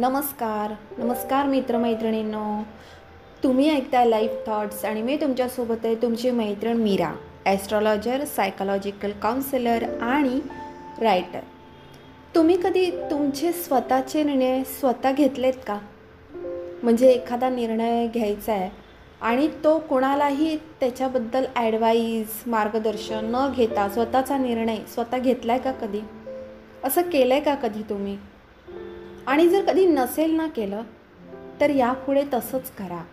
नमस्कार नमस्कार मित्रमैत्रिणींनो. तुम्ही ऐकताय लाईफ थॉट्स आणि मी तुमच्यासोबत आहे तुमची मैत्रीण मीरा ॲस्ट्रॉलॉजर सायकोलॉजिकल काउन्सिलर आणि रायटर तुम्ही कधी तुमचे स्वतःचे निर्णय स्वतः घेतलेत का? म्हणजे एखादा निर्णय घ्यायचा आहे आणि तो कोणालाही त्याच्याबद्दल ॲडवाईज मार्गदर्शन न घेता स्वतःचा निर्णय स्वतः घेतला आहे का कधी? असं केलं आहे का कधी तुम्ही? आणि जर कधी नसेल ना केलं तर यापुढे तसंच करा.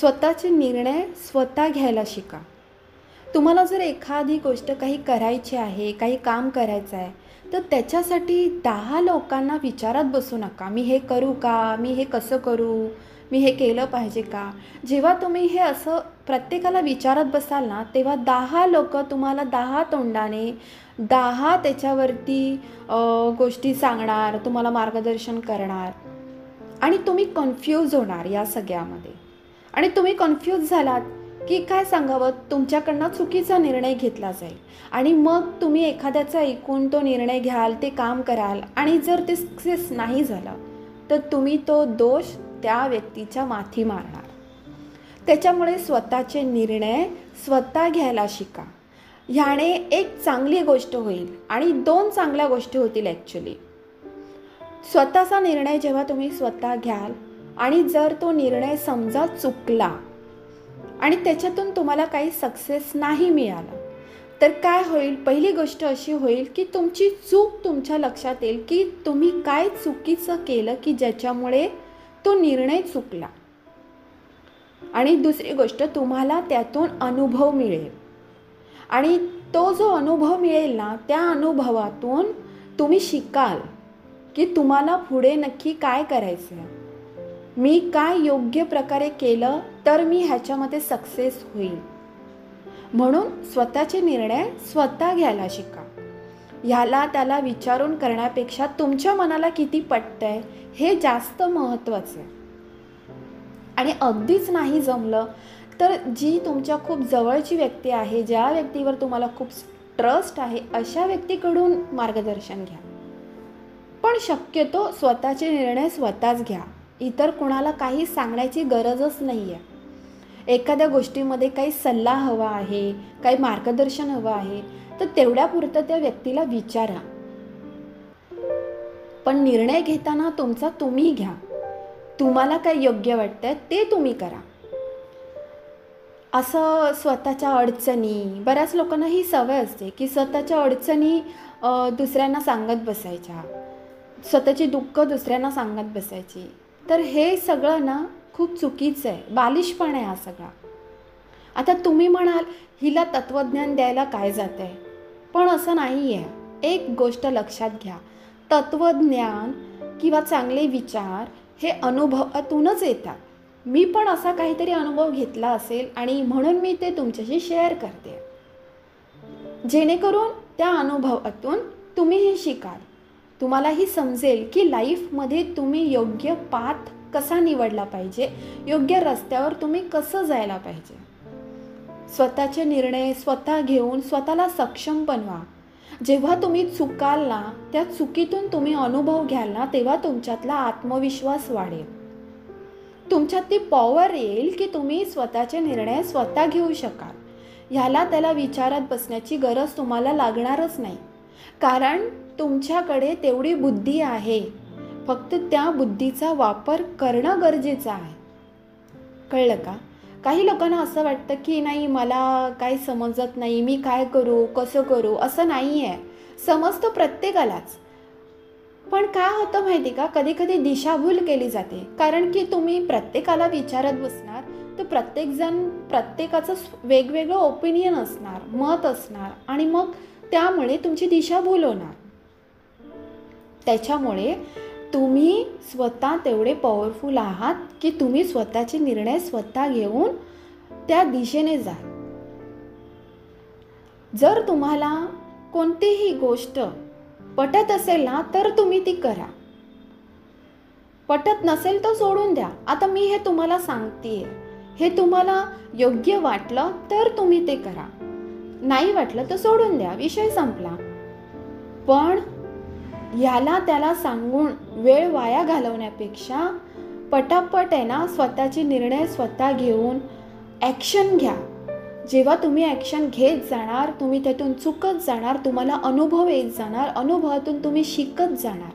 स्वतःचे निर्णय स्वतः घ्यायला शिका. तुम्हाला जर एखादी गोष्ट काही करायची आहे काही काम करायचं आहे तर त्याच्यासाठी दहा लोकांना विचारात बसू नका. मी हे करू का? मी हे कसं करू? मी हे केलं पाहिजे का? जेव्हा तुम्ही हे असं प्रत्येकाला विचारत बसाल ना तेव्हा दहा लोक तुम्हाला दहा तोंडाने दहा त्याच्यावरती गोष्टी सांगणार तुम्हाला मार्गदर्शन करणार. आणि तुम्ही कन्फ्यूज होणार या सगळ्यामध्ये. आणि तुम्ही कन्फ्यूज झालात की काय सांगावं? तुमच्याकडनं चुकीचा निर्णय घेतला जाईल. आणि मग तुम्ही एखाद्याचा ऐकून तो निर्णय घ्याल ते काम कराल. आणि जर ते सक्सेस नाही झालं तर तुम्ही तो दोष त्या व्यक्तीच्या माथी मारणार. त्याच्यामुळे स्वतःचे निर्णय स्वतः घ्यायला शिका. ह्याने एक चांगली गोष्ट होईल आणि दोन चांगल्या गोष्टी होतील ॲक्च्युली स्वतःचा निर्णय जेव्हा तुम्ही स्वतः घ्याल आणि जर तो निर्णय समजा चुकला आणि त्याच्यातून तुम्हाला काही सक्सेस नाही मिळाला तर काय होईल? पहिली गोष्ट अशी होईल की तुमची चूक तुमच्या लक्षात येईल की तुम्ही काय चुकीचं केलं की ज्याच्यामुळे तो निर्णय चुकला. आणि दुसरी गोष्ट तुम्हाला त्यातून अनुभव मिळेल. आणि तो जो अनुभव मिळेल ना त्या अनुभवातून तुम्ही शिकाल की तुम्हाला पुढे नक्की काय करायचं आहे मी काय योग्य प्रकारे केलं तर मी ह्याच्यामध्ये सक्सेस होईल. म्हणून स्वतःचे निर्णय स्वतः घ्यायला शिका. ह्याला त्याला विचारून करण्यापेक्षा तुमच्या मनाला किती पटतंय हे जास्त महत्त्वाचं आहे. आणि अगदीच नाही जमलं तर जी तुमच्या खूप जवळची व्यक्ती आहे ज्या व्यक्तीवर तुम्हाला खूप ट्रस्ट आहे अशा व्यक्तीकडून मार्गदर्शन घ्या. पण शक्यतो स्वतःचे निर्णय स्वतःच घ्या. इतर कुणाला काही सांगण्याची गरजच नाही आहे एखाद्या गोष्टीमध्ये काही सल्ला हवा आहे काही मार्गदर्शन हवं आहे तर तेवढ्यापुरतं त्या व्यक्तीला विचारा. पण निर्णय घेताना तुमचा तुम्ही घ्या. तुम्हाला काय योग्य वाटतंय ते तुम्ही करा. असं स्वतःच्या अडचणी बऱ्याच लोकांना ही सवय असते की स्वतःच्या अडचणी दुसऱ्यांना सांगत बसायच्या. स्वतःची दुःख दुसऱ्यांना सांगत बसायची. तर हे सगळं ना खूप चुकीचं आहे. बालिशपण आहे हा सगळा. आता तुम्ही म्हणाल हिला तत्त्वज्ञान द्यायला काय जातं आहे पण असं नाही आहे एक गोष्ट लक्षात घ्या. तत्त्वज्ञान किंवा चांगले विचार हे अनुभवातूनच येतात. मी पण असा काहीतरी अनुभव घेतला असेल आणि म्हणून मी ते तुमच्याशी शेअर करते. जेणेकरून त्या अनुभवातून तुम्ही हे शिकाल. तुम्हालाही समजेल की लाईफमध्ये तुम्ही योग्य पाथ कसा निवडला पाहिजे? योग्य रस्त्यावर तुम्ही कसं जायला पाहिजे? स्वतःचे निर्णय स्वतः घेऊन स्वतःला सक्षम बनवा. जेव्हा तुम्ही चुकाल ना त्या चुकीतून तुम्ही अनुभव घ्याल ना तेव्हा तुमच्यातला आत्मविश्वास वाढेल. तुमच्यात ती पॉवर येईल की तुम्ही स्वतःचे निर्णय स्वतः घेऊ शकाल. ह्याला त्याला विचारात बसण्याची गरज तुम्हाला लागणारच नाही. कारण तुमच्याकडे तेवढी बुद्धी आहे. फक्त त्या बुद्धीचा वापर करणं गरजेचं आहे. कळलं का? काही लोकांना असं वाटतं की नाही मला काही समजत नाही मी काय करू कसं करू असं नाही आहे समजतं प्रत्येकालाच. पण काय होतं माहिती का? कधी कधी दिशाभूल केली जाते. कारण की तुम्ही प्रत्येकाला विचारत बसणार तर प्रत्येकजण प्रत्येकाचं वेगवेगळं ओपिनियन असणार मत असणार आणि मग त्यामुळे तुमची दिशाभूल होणार. त्याच्यामुळे तुम्ही स्वतः तेवढे पॉवरफुल आहात की तुम्ही स्वतःचे निर्णय स्वतः घेऊन त्या दिशेने जा जर तुम्हाला कोणतीही गोष्ट पटत असेल ना तर तुम्ही ती करा. पटत नसेल तर सोडून द्या. आता मी हे तुम्हाला सांगते हे तुम्हाला योग्य वाटलं तर तुम्ही ते करा. नाही वाटलं तर सोडून द्या. विषय संपला. पण ह्याला त्याला सांगून वेळ वाया घालवण्यापेक्षा पटापट आहे ना स्वतःचे निर्णय स्वतः घेऊन ॲक्शन घ्या. जेव्हा तुम्ही ॲक्शन घेत जाणार तुम्ही त्यातून चुकत जाणार तुम्हाला अनुभव येत जाणार अनुभवातून तुम्ही शिकत जाणार.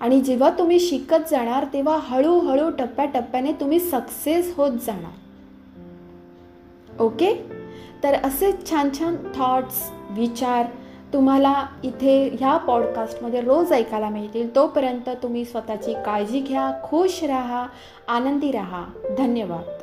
आणि जेव्हा तुम्ही शिकत जाणार तेव्हा हळूहळू टप्प्याटप्प्याने तुम्ही सक्सेस होत जाणार. ओके तर असेच छान छान थॉट्स विचार तुम्हाला इथे ह्या पॉडकास्टमध्ये रोज ऐकायला मिळतील. तोपर्यंत तुम्ही स्वतःची काळजी घ्या खुश राहा आनंदी राहा. धन्यवाद.